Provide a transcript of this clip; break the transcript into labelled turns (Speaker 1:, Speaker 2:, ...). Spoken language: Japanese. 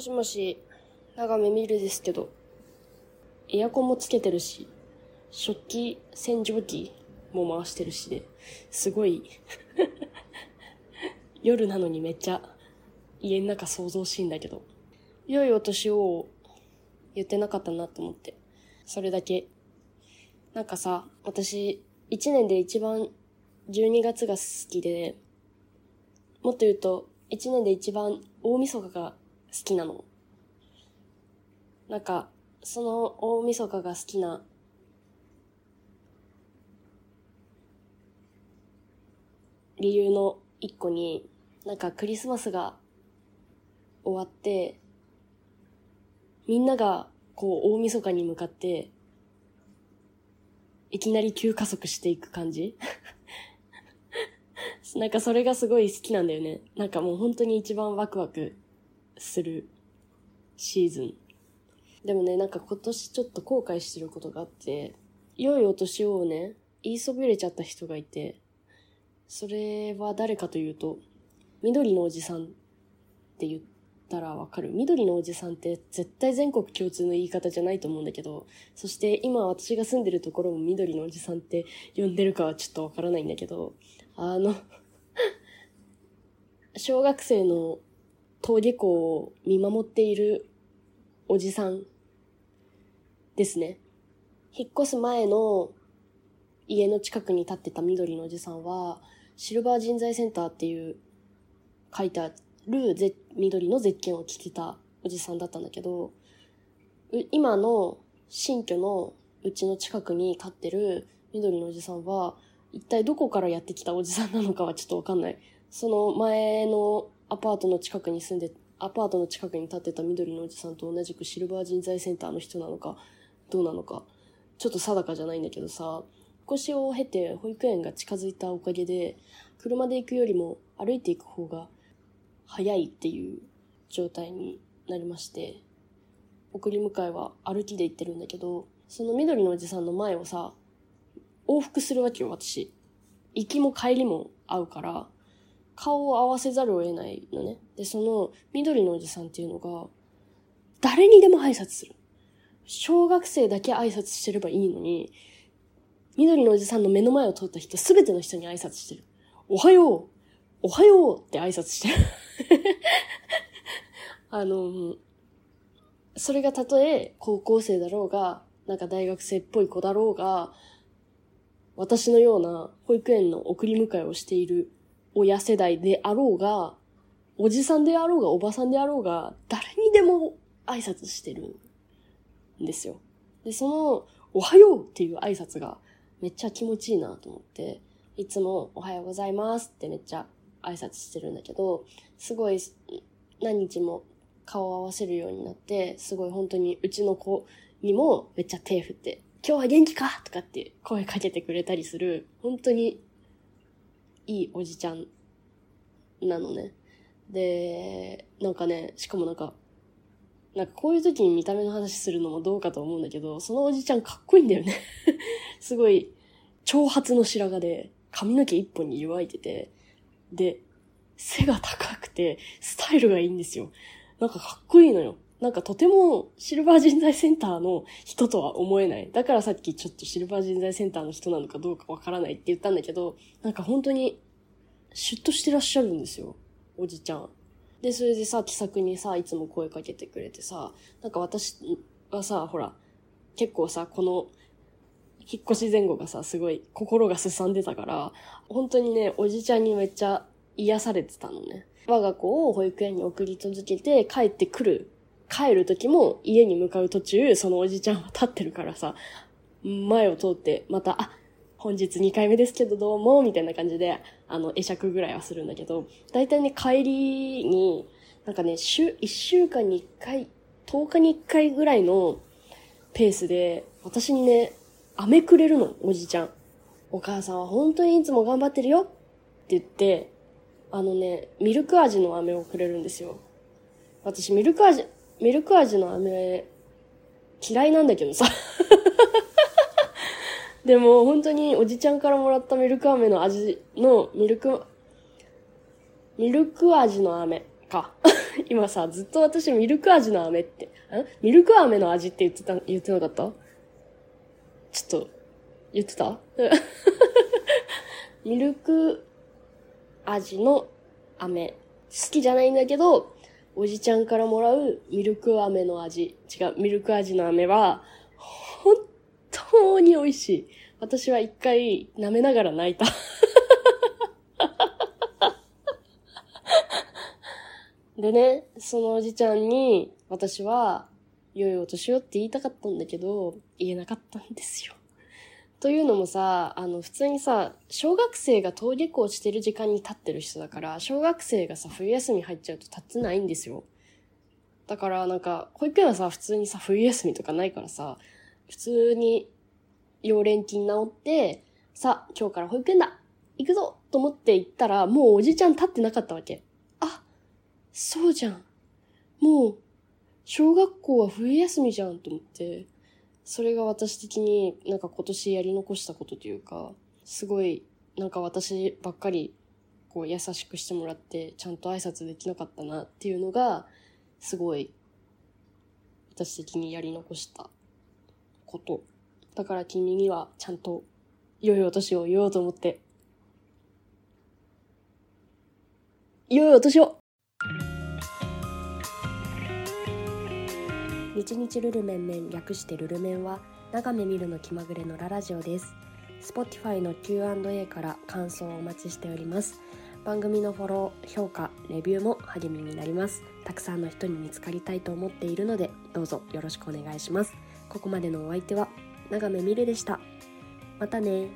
Speaker 1: もしもし、長め見るですけど、エアコンもつけてるし、食器洗浄機も回してるしで、すごい 夜なのにめっちゃ家の中想像しいんだけど、良いお年を言ってなかったなと思って、それだけ。なんかさ、私、一年で一番12月が好きで、もっと言うと、一年で一番大晦日が好きなの。なんか、その大晦日が好きな理由の一個に、なんかクリスマスが終わって、みんながこう大晦日に向かって、いきなり急加速していく感じ なんかそれがすごい好きなんだよね。なんかもう本当に一番ワクワクするシーズン。でもね、なんか今年ちょっと後悔してることがあって、良いお年をね、言いそびれちゃった人がいて、それは誰かというと、緑のおじさんって言ったらわかる。緑のおじさんって絶対全国共通の言い方じゃないと思うんだけど、そして今私が住んでるところも緑のおじさんって呼んでるかはちょっとわからないんだけど、あの 小学生の登下校を見守っているおじさんですね。引っ越す前の家の近くに立ってた緑のおじさんは、シルバー人材センターっていう書いてある緑の絶景を聞けたおじさんだったんだけど、今の新居のうちの近くに立ってる緑のおじさんは、一体どこからやってきたおじさんなのかはちょっとわかんない。その前のアパートの近くに住んで、アパートの近くに立ってた緑のおじさんと同じくシルバー人材センターの人なのか、どうなのか、ちょっと定かじゃないんだけどさ、引越しを経て保育園が近づいたおかげで、車で行くよりも歩いていく方が早いっていう状態になりまして、送り迎えは歩きで行ってるんだけど、その緑のおじさんの前をさ、往復するわけよ、私。行きも帰りも会うから、顔を合わせざるを得ないのね。で、その緑のおじさんっていうのが、誰にでも挨拶する。小学生だけ挨拶してればいいのに、緑のおじさんの目の前を通った人すべての人に挨拶してる。おはようおはようって挨拶してる あの、それがたとえ高校生だろうが、なんか大学生っぽい子だろうが、私のような保育園の送り迎えをしている親世代であろうが、おじさんであろうがおばさんであろうが、誰にでも挨拶してるんですよ。で、その、おはようっていう挨拶がめっちゃ気持ちいいなと思って、いつもおはようございますってめっちゃ挨拶してるんだけど、すごい何日も顔を合わせるようになって、すごい本当にうちの子にもめっちゃ手振って、今日は元気か？とかって声かけてくれたりする、本当にいいおじちゃんなのね。で、なんかね、しかもなんか、なんかこういう時に見た目の話するのもどうかと思うんだけど、そのおじちゃんかっこいいんだよね すごい、長髪の白髪で、髪の毛一本に弱いてて、で、背が高くて、スタイルがいいんですよ。なんかかっこいいのよ。なんかとてもシルバー人材センターの人とは思えない。だからさっきちょっとシルバー人材センターの人なのかどうかわからないって言ったんだけど、なんか本当にシュッとしてらっしゃるんですよ。おじちゃん。で、それでさ、気さくにさ、いつも声かけてくれてさ、なんか私はさ、ほら、結構さ、この、引っ越し前後がさ、すごい心がすさんでたから、本当にね、おじちゃんにめっちゃ癒されてたのね。我が子を保育園に送り続けて帰ってくる帰る時も家に向かう途中、そのおじちゃんは立ってるからさ、前を通って、また、あ、本日2回目ですけどどうも、みたいな感じで、あの、会釈ぐらいはするんだけど、だいたいね、帰りに、なんかね、週、1週間に1回、10日に1回ぐらいのペースで、私にね、飴くれるの、おじちゃん。お母さんは本当にいつも頑張ってるよって言って、あのね、ミルク味の飴をくれるんですよ。私、ミルク味、ミルク味の飴、嫌いなんだけどさ。でも本当におじちゃんからもらったミルク飴の味のミルク、ミルク味の飴か。今さ、ずっと私ミルク味の飴って、んミルク飴の味って言ってた、言ってなかった？ちょっと、言ってた？ミルク味の飴。好きじゃないんだけど、おじちゃんからもらうミルク飴の味。違う、ミルク味の飴は、本当に美味しい。私は一回舐めながら泣いた。でね、そのおじちゃんに、私は、良いお年をって言いたかったんだけど、言えなかったんですよ。というのもさ、あの、普通にさ、小学生が登下校してる時間に立ってる人だから、小学生がさ、冬休み入っちゃうと立ってないんですよ。だからなんか、保育園はさ、普通にさ、冬休みとかないからさ、普通に、幼連勤治って、さ、今日から保育園だ行くぞと思って行ったら、もうおじちゃん立ってなかったわけ。あ、そうじゃん。もう、小学校は冬休みじゃんと思って、それが私的になんか今年やり残したことというか、すごいなんか私ばっかりこう優しくしてもらってちゃんと挨拶できなかったなっていうのがすごい私的にやり残したこと。だから君にはちゃんと良いお年を言おうと思って。良いお年を日日ルルメンメン略してルルメンは長め見るの気まぐれのララジオです。Spotify の Q&A から感想をお待ちしております。番組のフォロー、評価、レビューも励みになります。たくさんの人に見つかりたいと思っているのでどうぞよろしくお願いします。ここまでのお相手は長めみるでした。またね。